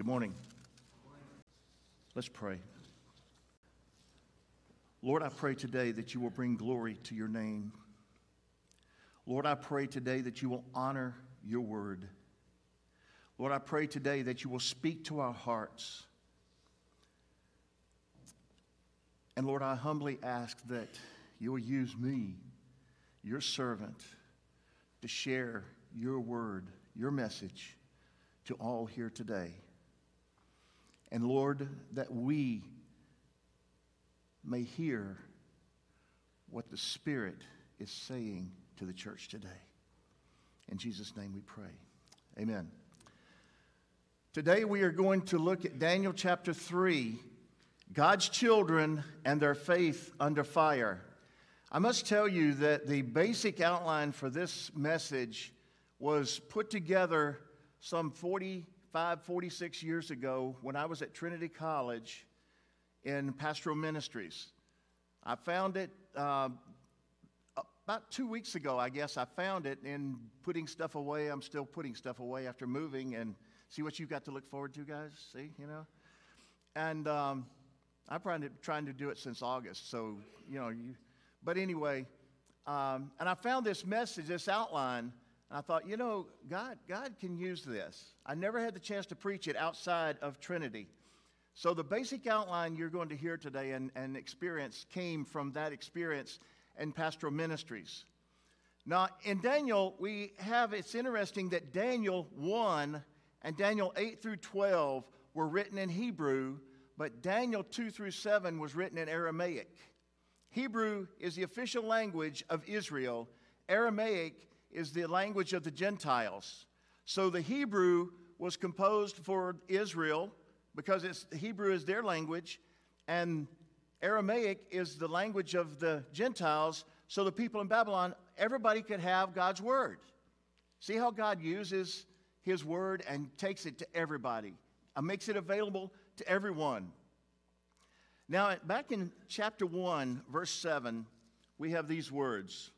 Good morning. Let's pray. Lord, I pray today that you will bring glory to your name. Lord, I pray today that you will honor your word. Lord, I pray today that you will speak to our hearts. And Lord, I humbly ask that you will use me, your servant, to share your word, your message to all here today. And Lord, that we may hear what the Spirit is saying to the church today. In Jesus' name we pray. Amen. Today we are going to look at Daniel chapter 3 God's children and their faith under fire. I must tell you that the basic outline for this message was put together some 45, 46 years ago when I was at Trinity College in pastoral ministries. I found it uh, about two weeks ago, I guess. I found it in putting stuff away. I'm still putting stuff away after moving, and see what you've got to look forward to, guys. See, you know, and um, I've been trying to do it since August. So you know, you, but anyway, um, and I found this message, this outline. And I thought, you know, God, God can use this. I never had the chance to preach it outside of Trinity. So, the basic outline you're going to hear today and, and experience came from that experience in pastoral ministries. Now, in Daniel, we have it's interesting that Daniel 1 and Daniel 8 through 12 were written in Hebrew, but Daniel 2 through 7 was written in Aramaic. Hebrew is the official language of Israel, Aramaic is the language of the Gentiles. So, the Hebrew was composed for Israel because it's, Hebrew is their language, and Aramaic is the language of the Gentiles. So the people in Babylon, everybody could have God's word. See how God uses his word and takes it to everybody, and makes it available to everyone. Now, back in chapter 1, verse 7, we have these words.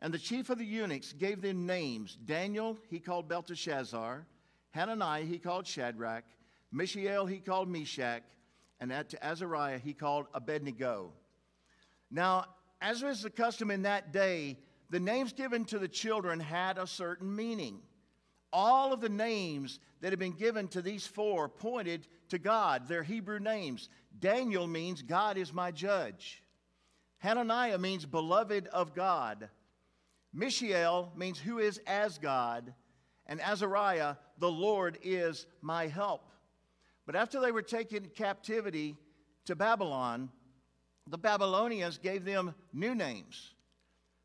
And the chief of the eunuchs gave them names. Daniel he called Belteshazzar, Hananiah he called Shadrach, Mishael he called Meshach, and to Azariah he called Abednego. Now, as was the custom in that day, the names given to the children had a certain meaning. All of the names that had been given to these four pointed to God, their Hebrew names. Daniel means God is my judge. Hananiah means beloved of God. Mishael means who is as God. And Azariah, the Lord is my help. But after they were taken captivity to Babylon, the Babylonians gave them new names.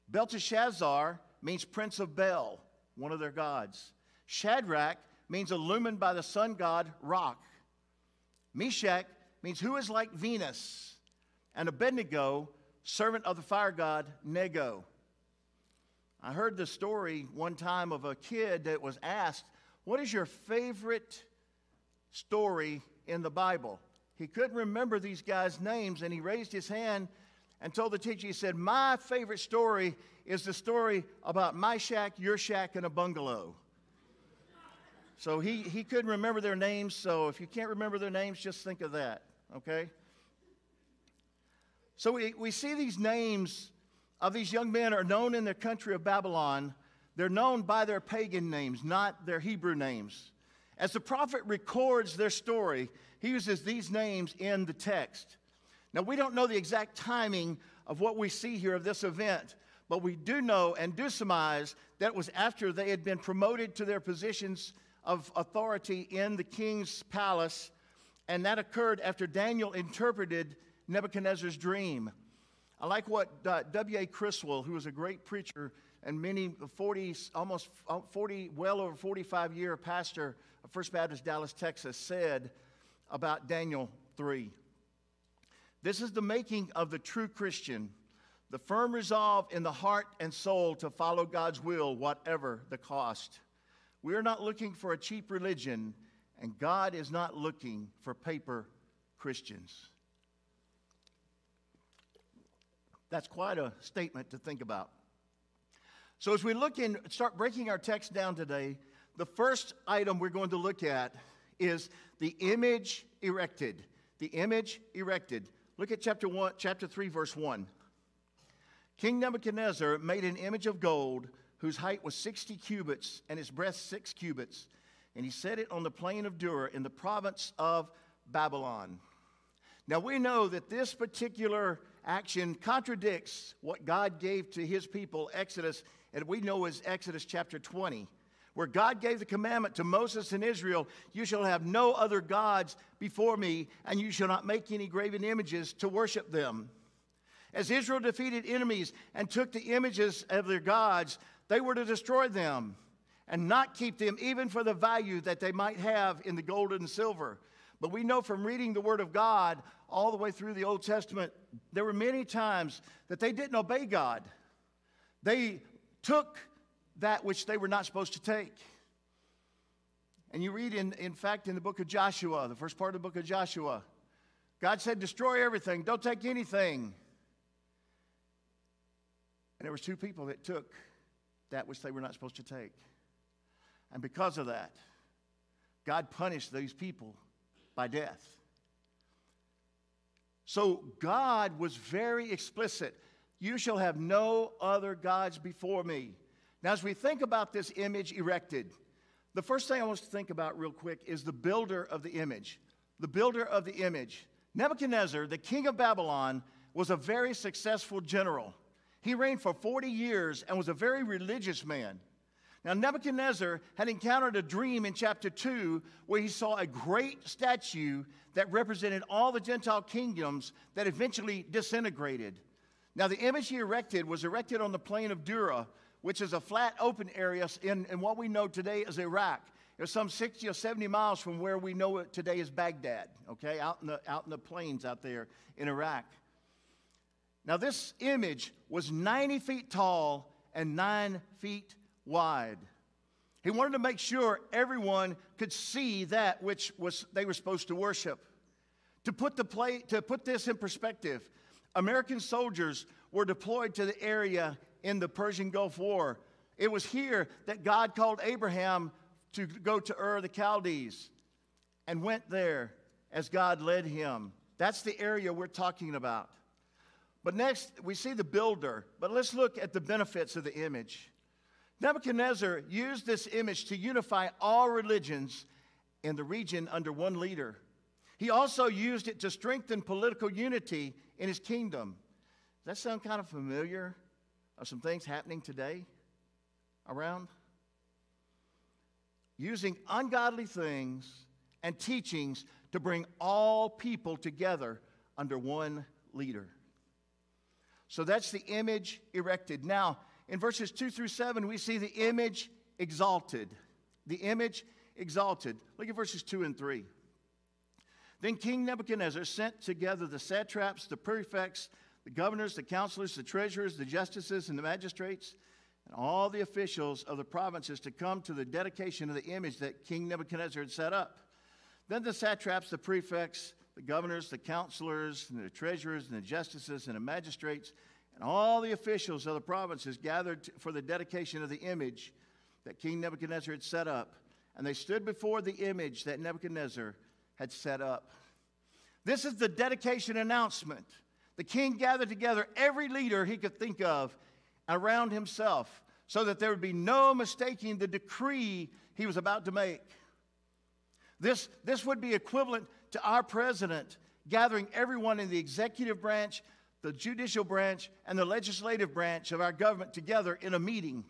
Belteshazzar means prince of Bel, one of their gods. Shadrach means illumined by the sun god Rock. Meshach means who is like Venus. And Abednego, servant of the fire god Nego. I heard the story one time of a kid that was asked, What is your favorite story in the Bible. He couldn't remember these guys' names, and he raised his hand and told the teacher, he said, My favorite story is the story about my shack, your shack, and a bungalow. So he, he couldn't remember their names, so if you can't remember their names, just think of that, okay? So we, we see these names of these young men are known in the country of Babylon. They're known by their pagan names, not their Hebrew names. As the prophet records their story, he uses these names in the text. Now, we don't know the exact timing of what we see here of this event, but we do know and do surmise that it was after they had been promoted to their positions of authority in the king's palace, and that occurred after Daniel interpreted Nebuchadnezzar's dream. I like what uh, W.A. Criswell, who was a great preacher and many 40, almost 40, well over 45 year pastor of First Baptist Dallas, Texas, said about Daniel 3. This is the making of the true Christian, the firm resolve in the heart and soul to follow God's will, whatever the cost. We are not looking for a cheap religion, and God is not looking for paper Christians. That's quite a statement to think about. So, as we look and start breaking our text down today, the first item we're going to look at is the image erected. The image erected. Look at chapter 1, chapter 3, verse 1. King Nebuchadnezzar made an image of gold whose height was 60 cubits and its breadth 6 cubits, and he set it on the plain of Dura in the province of Babylon. Now we know that this particular action contradicts what God gave to his people, Exodus, and we know as Exodus chapter 20, where God gave the commandment to Moses and Israel You shall have no other gods before me, and you shall not make any graven images to worship them. As Israel defeated enemies and took the images of their gods, they were to destroy them and not keep them even for the value that they might have in the gold and silver. But we know from reading the Word of God all the way through the Old Testament, there were many times that they didn't obey God. They took that which they were not supposed to take. And you read, in, in fact, in the book of Joshua, the first part of the book of Joshua, God said, Destroy everything, don't take anything. And there was two people that took that which they were not supposed to take. And because of that, God punished these people by death. So God was very explicit. You shall have no other gods before me. Now, as we think about this image erected, the first thing I want us to think about real quick is the builder of the image. The builder of the image. Nebuchadnezzar, the king of Babylon, was a very successful general. He reigned for 40 years and was a very religious man. Now, Nebuchadnezzar had encountered a dream in chapter 2 where he saw a great statue that represented all the Gentile kingdoms that eventually disintegrated. Now, the image he erected was erected on the plain of Dura, which is a flat, open area in, in what we know today as Iraq. It was some 60 or 70 miles from where we know it today as Baghdad, okay, out in the, out in the plains out there in Iraq. Now, this image was 90 feet tall and 9 feet wide. He wanted to make sure everyone could see that which was they were supposed to worship. To put, the play, to put this in perspective, American soldiers were deployed to the area in the Persian Gulf War. It was here that God called Abraham to go to Ur the Chaldees and went there as God led him. That's the area we're talking about. But next, we see the builder. But let's look at the benefits of the image. Nebuchadnezzar used this image to unify all religions in the region under one leader. He also used it to strengthen political unity in his kingdom. Does that sound kind of familiar of some things happening today around? Using ungodly things and teachings to bring all people together under one leader. So that's the image erected. Now, in verses 2 through 7, we see the image exalted. The image exalted. Look at verses 2 and 3. Then King Nebuchadnezzar sent together the satraps, the prefects, the governors, the counselors, the treasurers, the justices, and the magistrates, and all the officials of the provinces to come to the dedication of the image that King Nebuchadnezzar had set up. Then the satraps, the prefects, the governors, the counselors, and the treasurers, and the justices, and the magistrates, and all the officials of the provinces gathered for the dedication of the image that King Nebuchadnezzar had set up. And they stood before the image that Nebuchadnezzar had set up. This is the dedication announcement. The king gathered together every leader he could think of around himself so that there would be no mistaking the decree he was about to make. This, this would be equivalent to our president gathering everyone in the executive branch the judicial branch and the legislative branch of our government together in a meeting.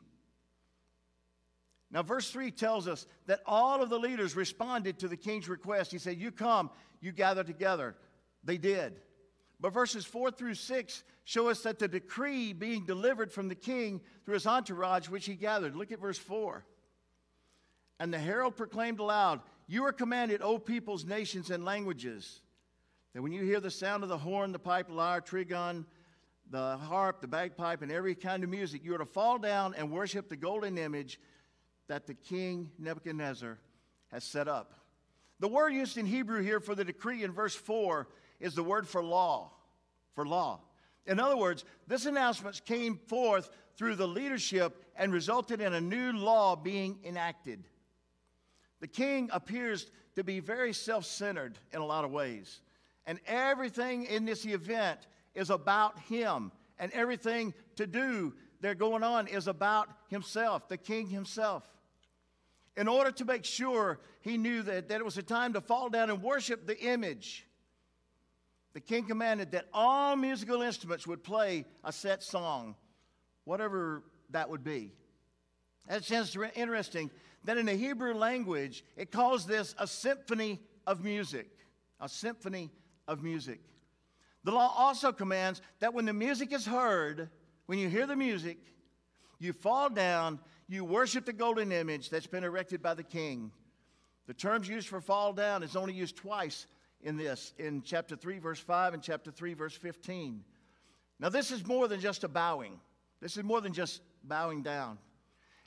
Now, verse 3 tells us that all of the leaders responded to the king's request. He said, You come, you gather together. They did. But verses 4 through 6 show us that the decree being delivered from the king through his entourage, which he gathered. Look at verse 4. And the herald proclaimed aloud, You are commanded, O peoples, nations, and languages that when you hear the sound of the horn, the pipe, lyre, trigon, the harp, the bagpipe, and every kind of music, you are to fall down and worship the golden image that the king Nebuchadnezzar has set up. The word used in Hebrew here for the decree in verse 4 is the word for law. For law. In other words, this announcement came forth through the leadership and resulted in a new law being enacted. The king appears to be very self centered in a lot of ways. And everything in this event is about him. And everything to do they're going on is about himself, the king himself. In order to make sure he knew that, that it was a time to fall down and worship the image, the king commanded that all musical instruments would play a set song, whatever that would be. It's interesting that in the Hebrew language, it calls this a symphony of music. A symphony of music. The law also commands that when the music is heard, when you hear the music, you fall down, you worship the golden image that's been erected by the king. The terms used for fall down is only used twice in this, in chapter 3, verse 5, and chapter 3, verse 15. Now, this is more than just a bowing. This is more than just bowing down.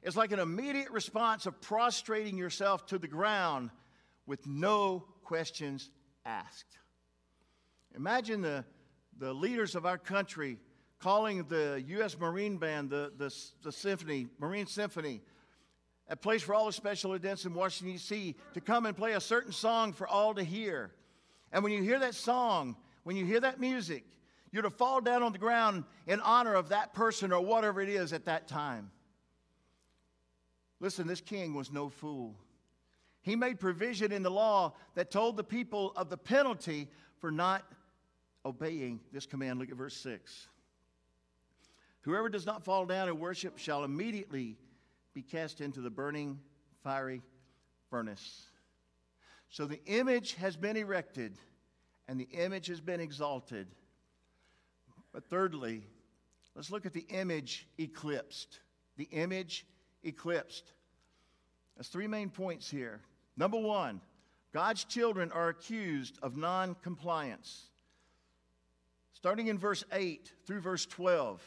It's like an immediate response of prostrating yourself to the ground with no questions asked. Imagine the, the leaders of our country calling the U.S. Marine Band, the, the, the Symphony, Marine Symphony, a place for all the special events in Washington, D.C., to come and play a certain song for all to hear. And when you hear that song, when you hear that music, you're to fall down on the ground in honor of that person or whatever it is at that time. Listen, this king was no fool. He made provision in the law that told the people of the penalty for not obeying this command. Look at verse 6. Whoever does not fall down and worship shall immediately be cast into the burning fiery furnace. So the image has been erected and the image has been exalted. But thirdly, let's look at the image eclipsed. The image eclipsed. There's three main points here. Number one, God's children are accused of non compliance. Starting in verse 8 through verse 12,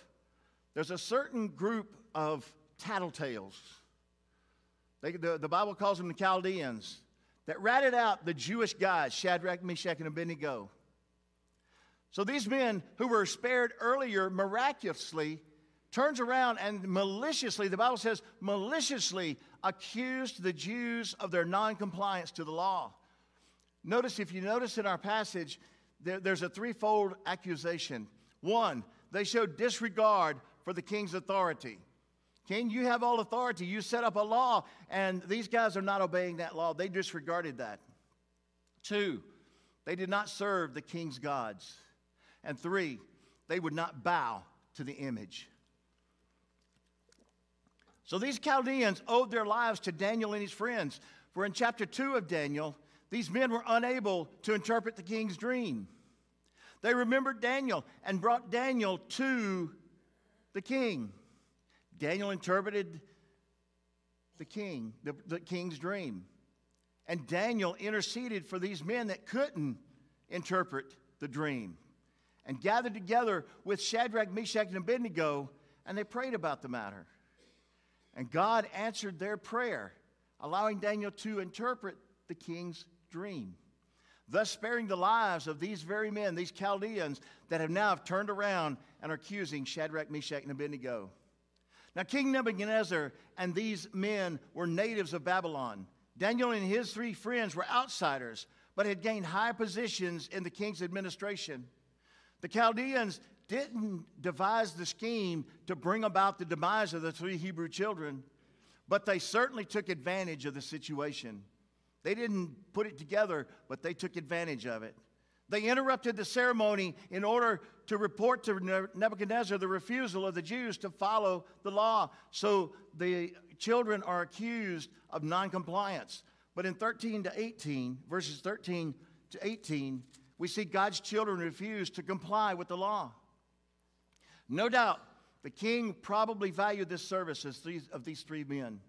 there's a certain group of tattletales. They, the, the Bible calls them the Chaldeans that ratted out the Jewish guys, Shadrach, Meshach, and Abednego. So these men who were spared earlier miraculously turns around and maliciously, the Bible says, maliciously accused the Jews of their noncompliance to the law. Notice, if you notice in our passage, there, there's a threefold accusation. One, they showed disregard for the king's authority. King, you have all authority. You set up a law, and these guys are not obeying that law. They disregarded that. Two, they did not serve the king's gods. And three, they would not bow to the image. So these Chaldeans owed their lives to Daniel and his friends. For in chapter 2 of Daniel, these men were unable to interpret the king's dream. They remembered Daniel and brought Daniel to the king. Daniel interpreted the king, the, the king's dream. And Daniel interceded for these men that couldn't interpret the dream and gathered together with Shadrach, Meshach, and Abednego, and they prayed about the matter. And God answered their prayer, allowing Daniel to interpret the king's dream thus sparing the lives of these very men, these Chaldeans, that have now turned around and are accusing Shadrach, Meshach, and Abednego. Now, King Nebuchadnezzar and these men were natives of Babylon. Daniel and his three friends were outsiders, but had gained high positions in the king's administration. The Chaldeans didn't devise the scheme to bring about the demise of the three Hebrew children, but they certainly took advantage of the situation. They didn't put it together, but they took advantage of it. They interrupted the ceremony in order to report to Nebuchadnezzar the refusal of the Jews to follow the law. So the children are accused of noncompliance. But in 13 to 18, verses 13 to 18, we see God's children refuse to comply with the law. No doubt, the king probably valued this service of these three men,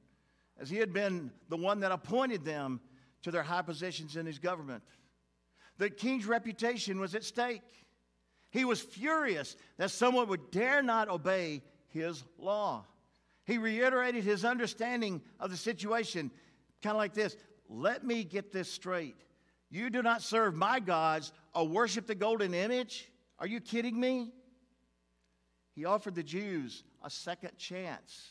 as he had been the one that appointed them to their high positions in his government. The king's reputation was at stake. He was furious that someone would dare not obey his law. He reiterated his understanding of the situation, kind of like this Let me get this straight. You do not serve my gods or worship the golden image? Are you kidding me? He offered the Jews a second chance.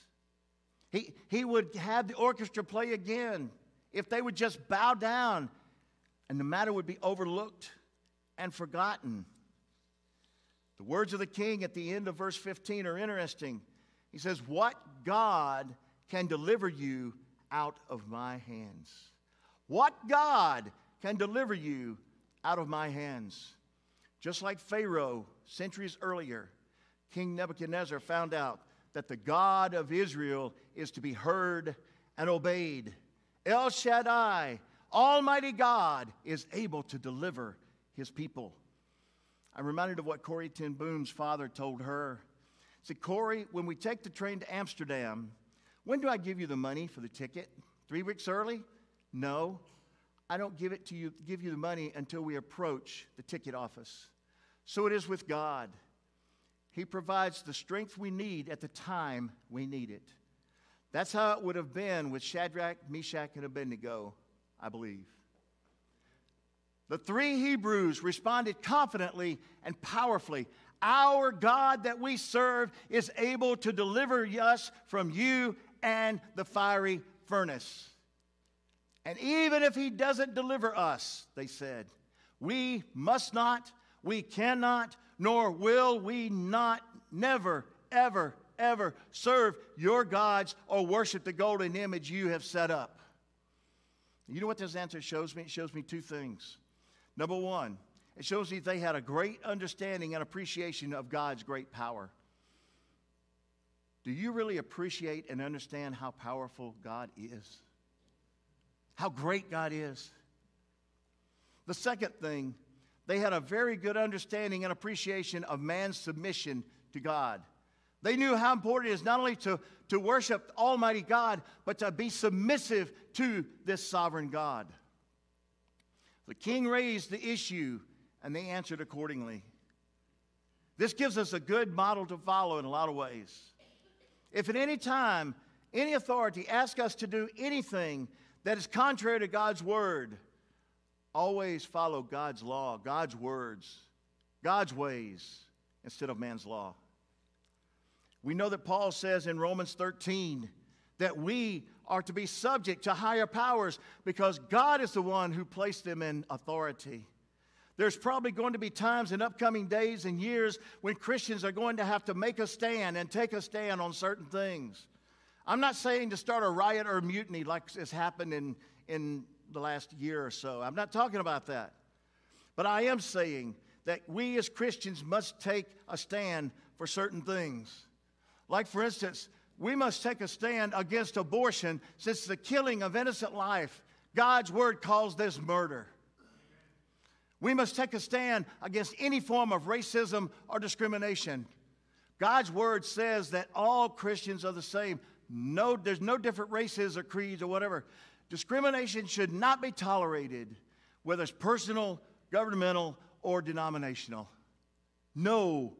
He, he would have the orchestra play again if they would just bow down and the matter would be overlooked and forgotten. The words of the king at the end of verse 15 are interesting. He says, What God can deliver you out of my hands? What God can deliver you out of my hands? Just like Pharaoh centuries earlier, King Nebuchadnezzar found out that the God of Israel is to be heard and obeyed. El Shaddai, Almighty God, is able to deliver his people. I'm reminded of what Corrie ten Boom's father told her. He said, Corrie, when we take the train to Amsterdam, when do I give you the money for the ticket? Three weeks early? No. I don't give it to you, give you the money until we approach the ticket office. So it is with God. He provides the strength we need at the time we need it. That's how it would have been with Shadrach, Meshach, and Abednego, I believe. The three Hebrews responded confidently and powerfully. Our God that we serve is able to deliver us from you and the fiery furnace. And even if he doesn't deliver us, they said, we must not, we cannot, nor will we not, never, ever, ever serve your gods or worship the golden image you have set up. You know what this answer shows me? It shows me two things. Number one, it shows me they had a great understanding and appreciation of God's great power. Do you really appreciate and understand how powerful God is? How great God is? The second thing, they had a very good understanding and appreciation of man's submission to God. They knew how important it is not only to, to worship Almighty God, but to be submissive to this sovereign God. The king raised the issue and they answered accordingly. This gives us a good model to follow in a lot of ways. If at any time any authority asks us to do anything that is contrary to God's word, always follow God's law, God's words, God's ways instead of man's law. We know that Paul says in Romans 13 that we are to be subject to higher powers because God is the one who placed them in authority. There's probably going to be times in upcoming days and years when Christians are going to have to make a stand and take a stand on certain things. I'm not saying to start a riot or a mutiny like has happened in, in the last year or so. I'm not talking about that. But I am saying that we as Christians must take a stand for certain things. Like, for instance, we must take a stand against abortion since the killing of innocent life, God's word calls this murder. We must take a stand against any form of racism or discrimination. God's word says that all Christians are the same. No, there's no different races or creeds or whatever. Discrimination should not be tolerated, whether it's personal, governmental, or denominational. No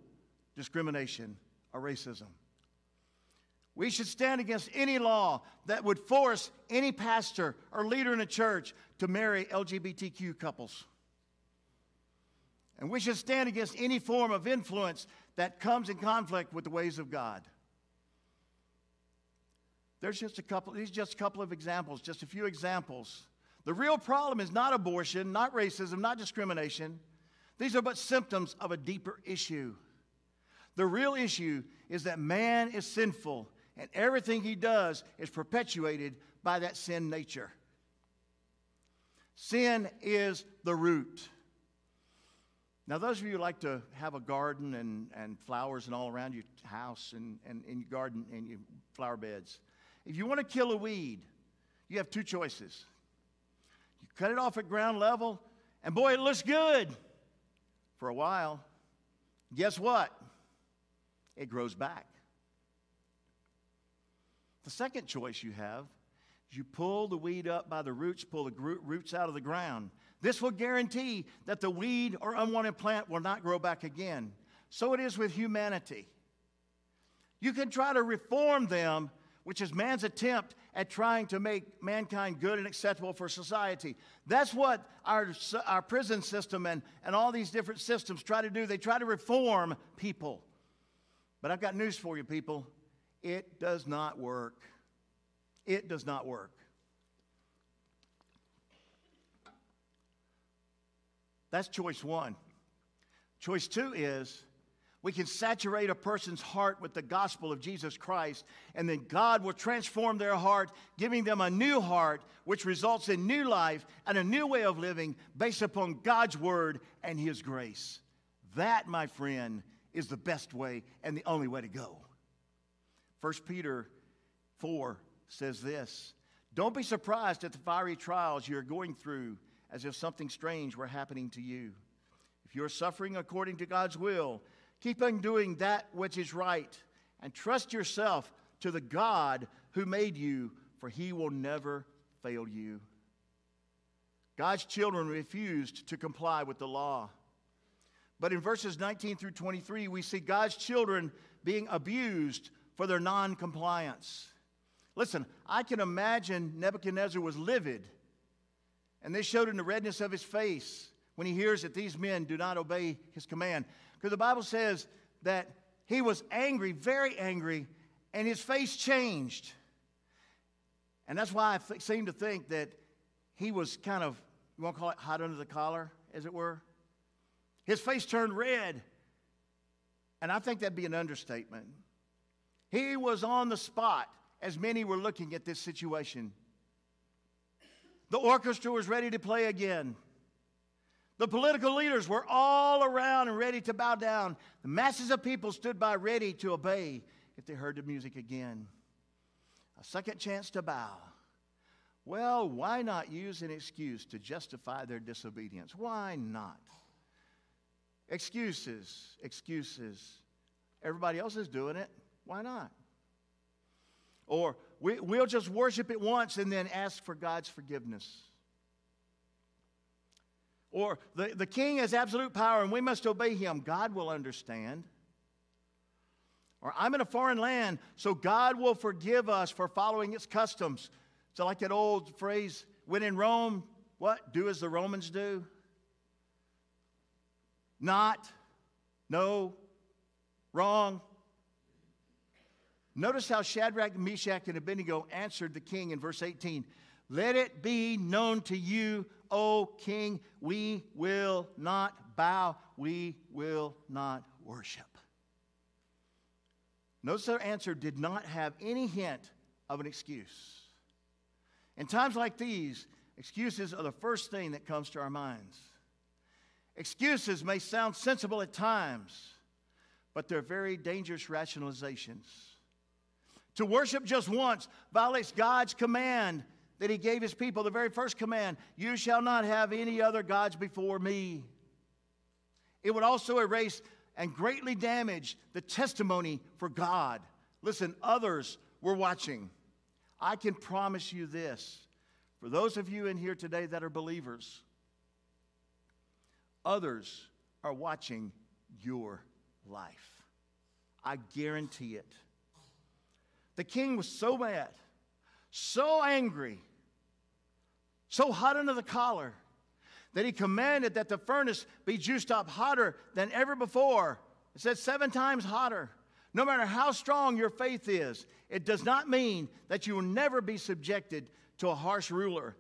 discrimination or racism. We should stand against any law that would force any pastor or leader in a church to marry LGBTQ couples. And we should stand against any form of influence that comes in conflict with the ways of God. There's just a couple, these just a couple of examples, just a few examples. The real problem is not abortion, not racism, not discrimination. These are but symptoms of a deeper issue. The real issue is that man is sinful and everything he does is perpetuated by that sin nature. Sin is the root. Now, those of you who like to have a garden and, and flowers and all around your house and, and in your garden and your flower beds, if you want to kill a weed, you have two choices. You cut it off at ground level, and boy, it looks good for a while. Guess what? It grows back. The second choice you have is you pull the weed up by the roots, pull the roots out of the ground. This will guarantee that the weed or unwanted plant will not grow back again. So it is with humanity. You can try to reform them, which is man's attempt at trying to make mankind good and acceptable for society. That's what our, our prison system and, and all these different systems try to do. They try to reform people. But I've got news for you, people. It does not work. It does not work. That's choice one. Choice two is we can saturate a person's heart with the gospel of Jesus Christ, and then God will transform their heart, giving them a new heart, which results in new life and a new way of living based upon God's word and His grace. That, my friend, is the best way and the only way to go. 1 Peter 4 says this Don't be surprised at the fiery trials you're going through as if something strange were happening to you. If you're suffering according to God's will, Keep on doing that which is right and trust yourself to the God who made you, for he will never fail you. God's children refused to comply with the law. But in verses 19 through 23, we see God's children being abused for their non compliance. Listen, I can imagine Nebuchadnezzar was livid, and this showed in the redness of his face when he hears that these men do not obey his command. Because the Bible says that he was angry, very angry, and his face changed. And that's why I th- seem to think that he was kind of, you want to call it hot under the collar, as it were? His face turned red. And I think that'd be an understatement. He was on the spot as many were looking at this situation. The orchestra was ready to play again. The political leaders were all around and ready to bow down. The masses of people stood by ready to obey if they heard the music again. A second chance to bow. Well, why not use an excuse to justify their disobedience? Why not? Excuses, excuses. Everybody else is doing it. Why not? Or we, will just worship it once and then ask for God's forgiveness. Or the, the king has absolute power and we must obey him. God will understand. Or I'm in a foreign land, so God will forgive us for following its customs. So, like that old phrase, when in Rome, what? Do as the Romans do? Not, no, wrong. Notice how Shadrach, Meshach, and Abednego answered the king in verse 18 Let it be known to you, O King, we will not bow, we will not worship. Notice their answer did not have any hint of an excuse. In times like these, excuses are the first thing that comes to our minds. Excuses may sound sensible at times, but they're very dangerous rationalizations. To worship just once violates God's command that he gave his people, the very first command You shall not have any other gods before me. It would also erase and greatly damage the testimony for God. Listen, others were watching. I can promise you this for those of you in here today that are believers, others are watching your life. I guarantee it. The king was so mad, so angry, so hot under the collar that he commanded that the furnace be juiced up hotter than ever before. It said seven times hotter. No matter how strong your faith is, it does not mean that you will never be subjected to a harsh ruler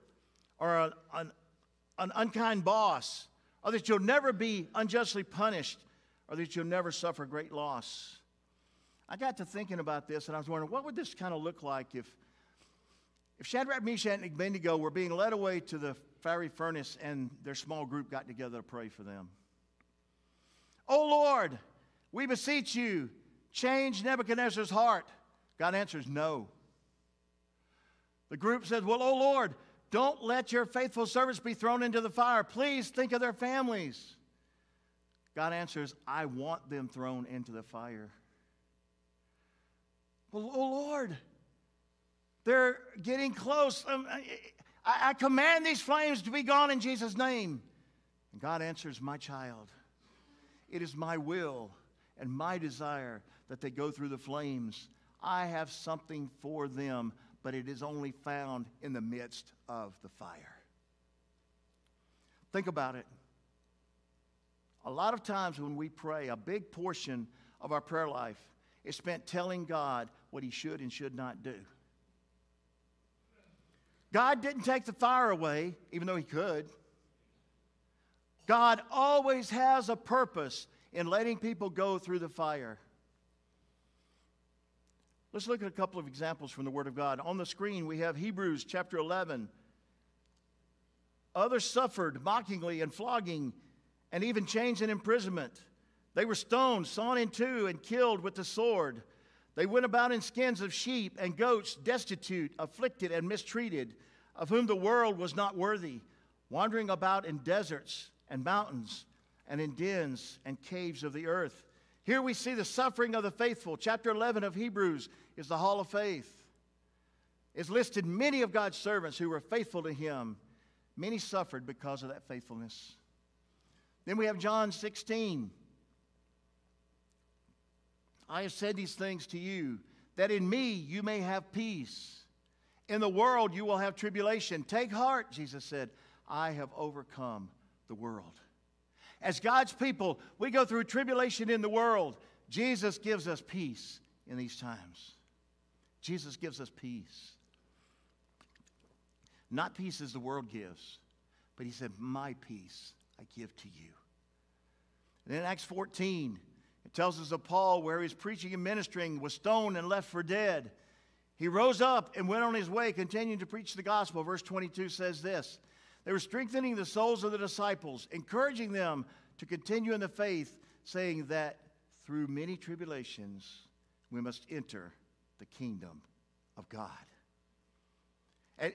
or an, an, an unkind boss, or that you'll never be unjustly punished, or that you'll never suffer great loss. I got to thinking about this and I was wondering, what would this kind of look like if if Shadrach, Meshach, and Abednego were being led away to the fiery furnace and their small group got together to pray for them, Oh Lord, we beseech you, change Nebuchadnezzar's heart. God answers, No. The group says, Well, oh Lord, don't let your faithful servants be thrown into the fire. Please think of their families. God answers, I want them thrown into the fire. Oh Lord, they're getting close. Um, I, I command these flames to be gone in Jesus' name. And God answers, My child, it is my will and my desire that they go through the flames. I have something for them, but it is only found in the midst of the fire. Think about it. A lot of times when we pray, a big portion of our prayer life is spent telling God what He should and should not do. God didn't take the fire away, even though He could. God always has a purpose in letting people go through the fire. Let's look at a couple of examples from the Word of God. On the screen, we have Hebrews chapter 11. Others suffered mockingly and flogging and even chains and imprisonment. They were stoned, sawn in two, and killed with the sword. They went about in skins of sheep and goats, destitute, afflicted, and mistreated, of whom the world was not worthy, wandering about in deserts and mountains and in dens and caves of the earth. Here we see the suffering of the faithful. Chapter 11 of Hebrews is the hall of faith. It's listed many of God's servants who were faithful to him. Many suffered because of that faithfulness. Then we have John 16. I have said these things to you, that in me you may have peace. In the world you will have tribulation. Take heart, Jesus said, I have overcome the world. As God's people, we go through tribulation in the world. Jesus gives us peace in these times. Jesus gives us peace. Not peace as the world gives, but he said, My peace I give to you. And in Acts 14, it tells us of Paul, where he's preaching and ministering, was stoned and left for dead. He rose up and went on his way, continuing to preach the gospel. Verse 22 says this They were strengthening the souls of the disciples, encouraging them to continue in the faith, saying that through many tribulations we must enter the kingdom of God.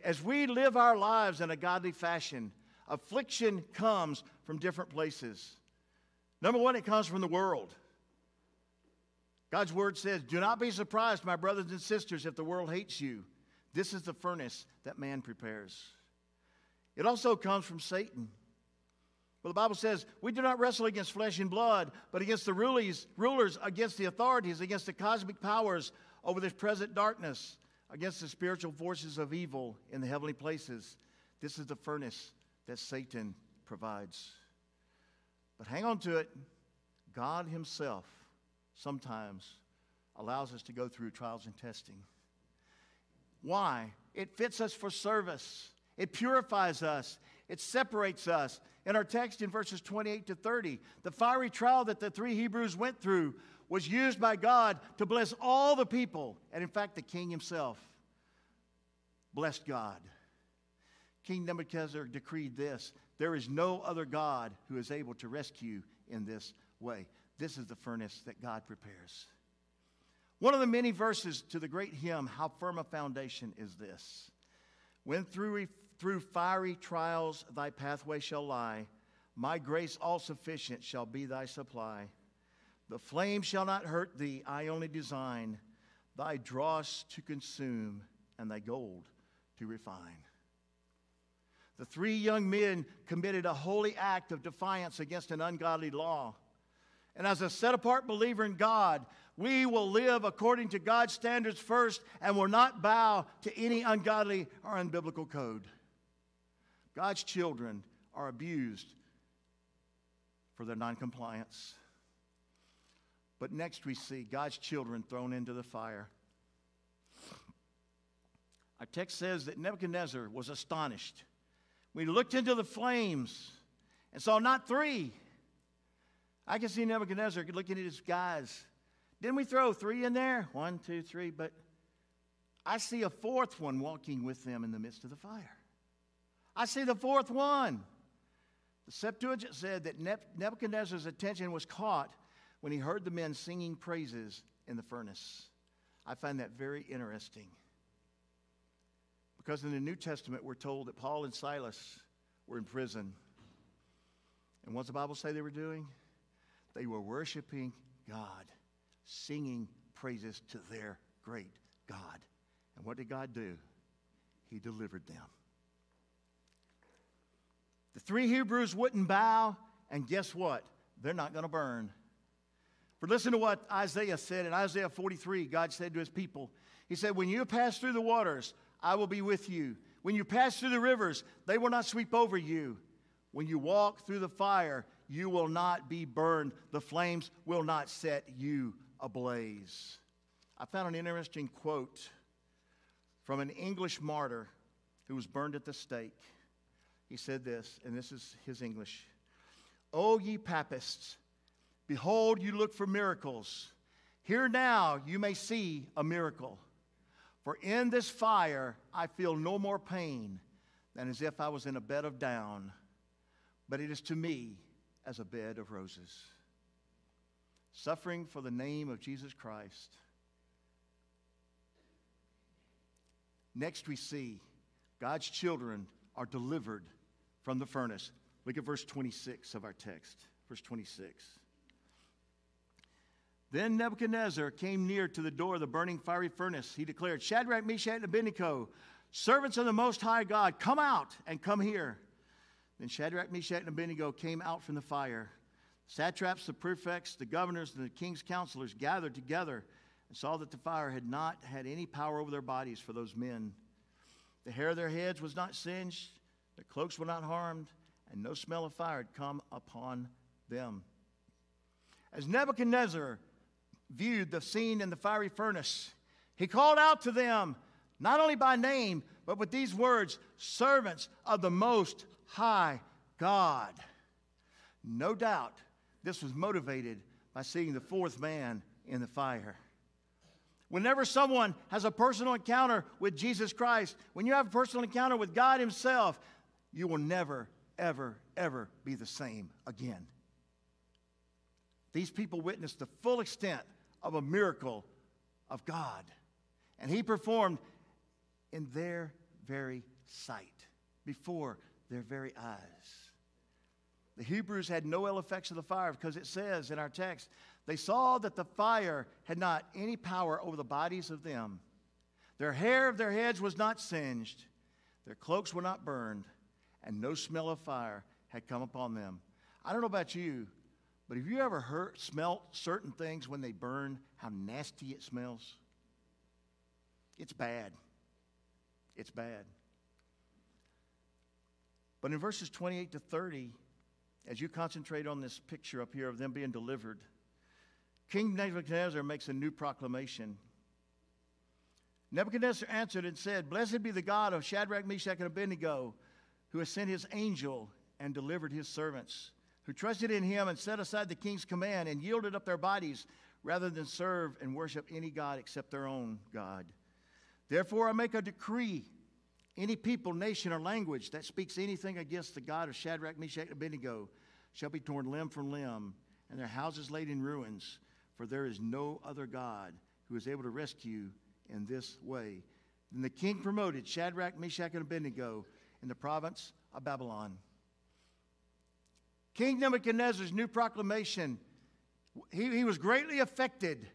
As we live our lives in a godly fashion, affliction comes from different places. Number one, it comes from the world. God's word says, Do not be surprised, my brothers and sisters, if the world hates you. This is the furnace that man prepares. It also comes from Satan. Well, the Bible says, We do not wrestle against flesh and blood, but against the rulers, rulers, against the authorities, against the cosmic powers over this present darkness, against the spiritual forces of evil in the heavenly places. This is the furnace that Satan provides. But hang on to it. God Himself sometimes allows us to go through trials and testing. Why? It fits us for service, it purifies us, it separates us. In our text in verses 28 to 30, the fiery trial that the three Hebrews went through was used by God to bless all the people. And in fact, the king himself blessed God. King Nebuchadnezzar decreed this there is no other God who is able to rescue in this way. This is the furnace that God prepares. One of the many verses to the great hymn, How Firm a Foundation is This. When through, through fiery trials thy pathway shall lie, my grace all sufficient shall be thy supply. The flame shall not hurt thee, I only design thy dross to consume and thy gold to refine. The three young men committed a holy act of defiance against an ungodly law. And as a set apart believer in God, we will live according to God's standards first and will not bow to any ungodly or unbiblical code. God's children are abused for their noncompliance. But next we see God's children thrown into the fire. Our text says that Nebuchadnezzar was astonished. We looked into the flames and saw not three, I can see Nebuchadnezzar looking at his guys. Didn't we throw three in there? One, two, three. But I see a fourth one walking with them in the midst of the fire. I see the fourth one. The Septuagint said that Nebuchadnezzar's attention was caught when he heard the men singing praises in the furnace. I find that very interesting. Because in the New Testament, we're told that Paul and Silas were in prison. And what's the Bible say they were doing? They were worshiping God, singing praises to their great God. And what did God do? He delivered them. The three Hebrews wouldn't bow, and guess what? They're not going to burn. For listen to what Isaiah said in Isaiah 43. God said to his people, He said, When you pass through the waters, I will be with you. When you pass through the rivers, they will not sweep over you. When you walk through the fire, you will not be burned. The flames will not set you ablaze. I found an interesting quote from an English martyr who was burned at the stake. He said this, and this is his English O ye papists, behold, you look for miracles. Here now you may see a miracle. For in this fire I feel no more pain than as if I was in a bed of down, but it is to me as a bed of roses. Suffering for the name of Jesus Christ. Next, we see God's children are delivered from the furnace. Look at verse 26 of our text. Verse 26. Then Nebuchadnezzar came near to the door of the burning fiery furnace. He declared, Shadrach, Meshach, and Abednego, servants of the Most High God, come out and come here. Then Shadrach, Meshach, and Abednego came out from the fire. Satraps, the prefects, the governors, and the king's counselors gathered together and saw that the fire had not had any power over their bodies for those men. The hair of their heads was not singed, their cloaks were not harmed, and no smell of fire had come upon them. As Nebuchadnezzar viewed the scene in the fiery furnace, he called out to them, not only by name, but with these words servants of the Most High God. No doubt this was motivated by seeing the fourth man in the fire. Whenever someone has a personal encounter with Jesus Christ, when you have a personal encounter with God Himself, you will never, ever, ever be the same again. These people witnessed the full extent of a miracle of God, and He performed in their very sight, before their very eyes. The Hebrews had no ill effects of the fire because it says in our text, they saw that the fire had not any power over the bodies of them. Their hair of their heads was not singed, their cloaks were not burned, and no smell of fire had come upon them. I don't know about you, but have you ever heard, smelt certain things when they burn, how nasty it smells? It's bad. It's bad. But in verses 28 to 30, as you concentrate on this picture up here of them being delivered, King Nebuchadnezzar makes a new proclamation. Nebuchadnezzar answered and said, Blessed be the God of Shadrach, Meshach, and Abednego, who has sent his angel and delivered his servants, who trusted in him and set aside the king's command and yielded up their bodies rather than serve and worship any God except their own God. Therefore, I make a decree any people, nation, or language that speaks anything against the God of Shadrach, Meshach, and Abednego shall be torn limb from limb, and their houses laid in ruins, for there is no other God who is able to rescue in this way. Then the king promoted Shadrach, Meshach, and Abednego in the province of Babylon. King Nebuchadnezzar's new proclamation, he, he was greatly affected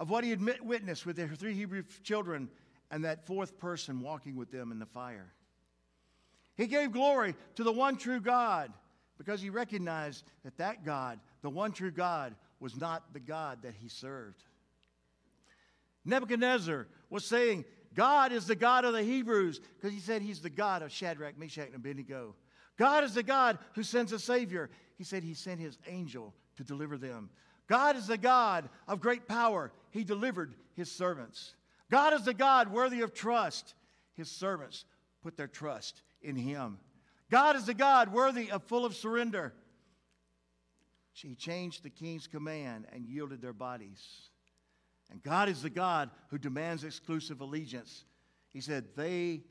of what he had witnessed with the three Hebrew children and that fourth person walking with them in the fire. He gave glory to the one true God because he recognized that that God, the one true God, was not the God that he served. Nebuchadnezzar was saying, God is the God of the Hebrews because he said he's the God of Shadrach, Meshach, and Abednego. God is the God who sends a Savior. He said he sent his angel to deliver them. God is the God of great power. He delivered his servants. God is the God worthy of trust. His servants put their trust in him. God is the God worthy of full of surrender. He changed the king's command and yielded their bodies. And God is the God who demands exclusive allegiance. He said they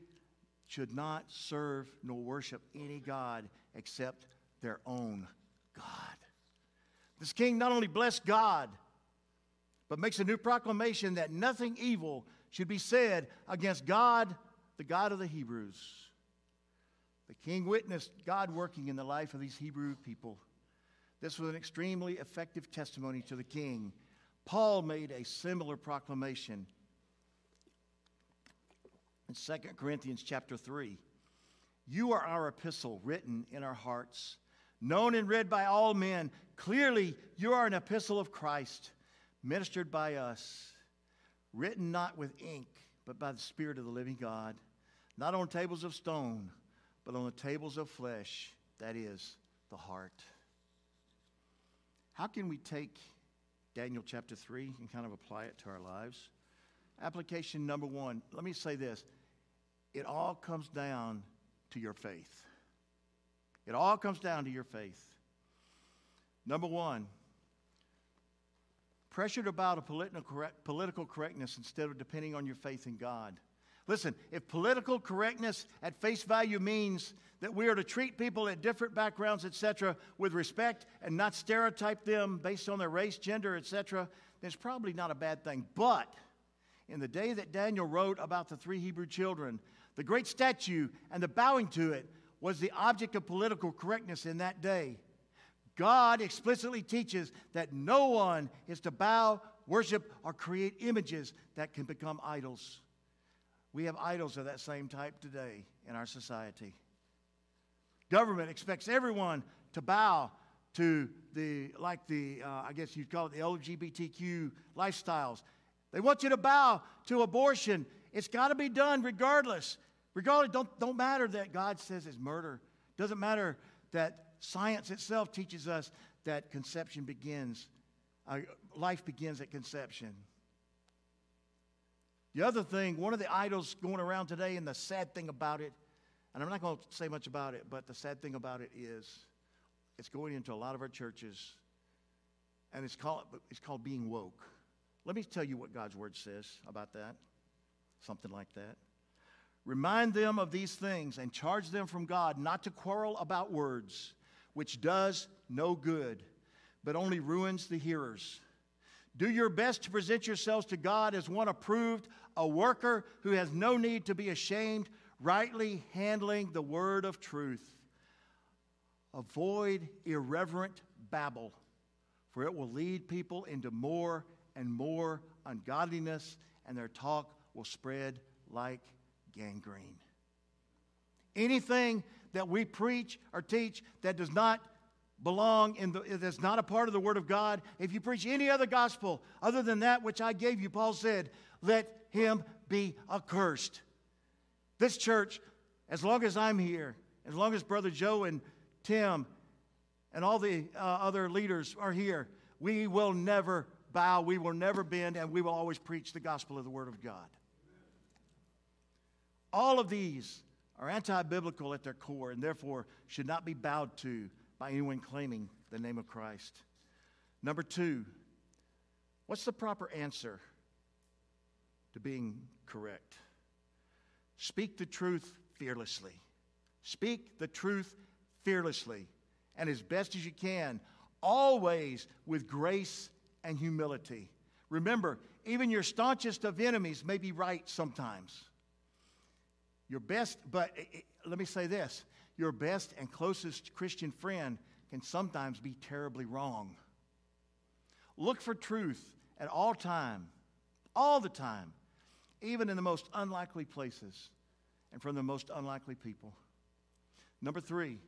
should not serve nor worship any God except their own God. This king not only blessed God, but makes a new proclamation that nothing evil should be said against God, the God of the Hebrews. The king witnessed God working in the life of these Hebrew people. This was an extremely effective testimony to the king. Paul made a similar proclamation in 2 Corinthians chapter 3. You are our epistle written in our hearts, known and read by all men. Clearly, you are an epistle of Christ ministered by us, written not with ink, but by the Spirit of the living God, not on tables of stone, but on the tables of flesh, that is, the heart. How can we take Daniel chapter 3 and kind of apply it to our lives? Application number one let me say this it all comes down to your faith. It all comes down to your faith. Number one, pressured about a political, political correctness instead of depending on your faith in God. Listen, if political correctness at face value means that we are to treat people at different backgrounds, etc., with respect and not stereotype them based on their race, gender, etc., then it's probably not a bad thing. But in the day that Daniel wrote about the three Hebrew children, the great statue and the bowing to it was the object of political correctness in that day. God explicitly teaches that no one is to bow, worship, or create images that can become idols. We have idols of that same type today in our society. Government expects everyone to bow to the, like the, uh, I guess you'd call it the LGBTQ lifestyles. They want you to bow to abortion. It's got to be done regardless. Regardless, don't, don't matter that God says it's murder. Doesn't matter that science itself teaches us that conception begins, uh, life begins at conception. The other thing, one of the idols going around today, and the sad thing about it, and I'm not going to say much about it, but the sad thing about it is it's going into a lot of our churches, and it's called, it's called being woke. Let me tell you what God's word says about that. Something like that. Remind them of these things and charge them from God not to quarrel about words, which does no good, but only ruins the hearers. Do your best to present yourselves to God as one approved, a worker who has no need to be ashamed, rightly handling the word of truth. Avoid irreverent babble, for it will lead people into more and more ungodliness, and their talk will spread like gangrene. Anything that we preach or teach that does not belong in the that's not a part of the word of God, if you preach any other gospel other than that which I gave you, Paul said, let him be accursed. This church, as long as I'm here, as long as Brother Joe and Tim and all the uh, other leaders are here, we will never bow, we will never bend, and we will always preach the gospel of the Word of God. All of these are anti biblical at their core and therefore should not be bowed to by anyone claiming the name of Christ. Number two, what's the proper answer to being correct? Speak the truth fearlessly. Speak the truth fearlessly and as best as you can, always with grace and humility. Remember, even your staunchest of enemies may be right sometimes. Your best, but eh, eh, let me say this your best and closest Christian friend can sometimes be terribly wrong. Look for truth at all time, all the time, even in the most unlikely places and from the most unlikely people. Number three,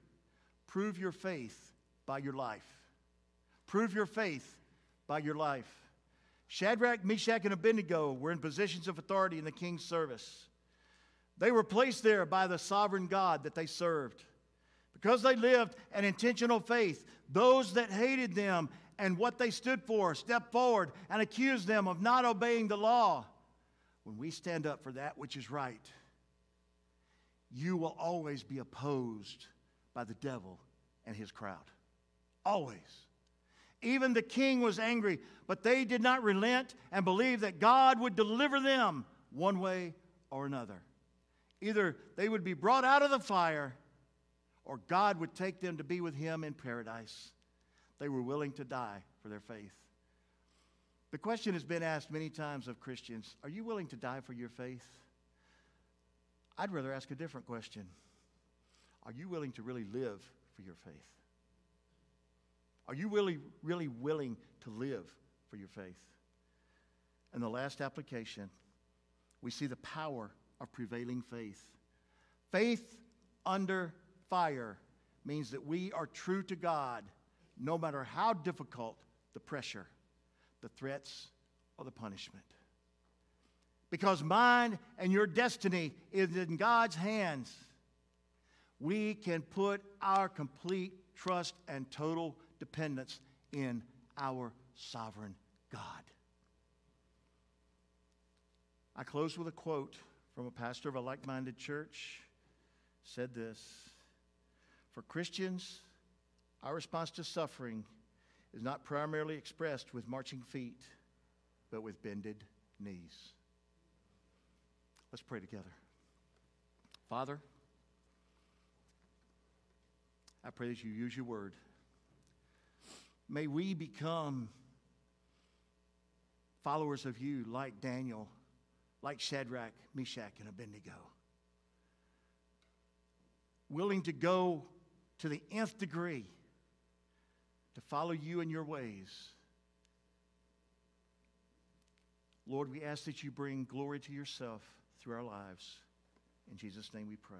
prove your faith by your life. Prove your faith by your life. Shadrach, Meshach, and Abednego were in positions of authority in the king's service. They were placed there by the sovereign God that they served. Because they lived an intentional faith, those that hated them and what they stood for stepped forward and accused them of not obeying the law. When we stand up for that which is right, you will always be opposed by the devil and his crowd. Always. Even the king was angry, but they did not relent and believe that God would deliver them one way or another. Either they would be brought out of the fire or God would take them to be with Him in paradise. They were willing to die for their faith. The question has been asked many times of Christians Are you willing to die for your faith? I'd rather ask a different question Are you willing to really live for your faith? Are you really, really willing to live for your faith? And the last application, we see the power of prevailing faith. Faith under fire means that we are true to God no matter how difficult the pressure, the threats, or the punishment. Because mine and your destiny is in God's hands, we can put our complete trust and total dependence in our sovereign God. I close with a quote from a pastor of a like minded church said this For Christians, our response to suffering is not primarily expressed with marching feet, but with bended knees. Let's pray together. Father, I pray that you use your word. May we become followers of you like Daniel, like Shadrach, Meshach, and Abednego. Willing to go to the nth degree to follow you in your ways. Lord, we ask that you bring glory to yourself through our lives. In Jesus' name we pray.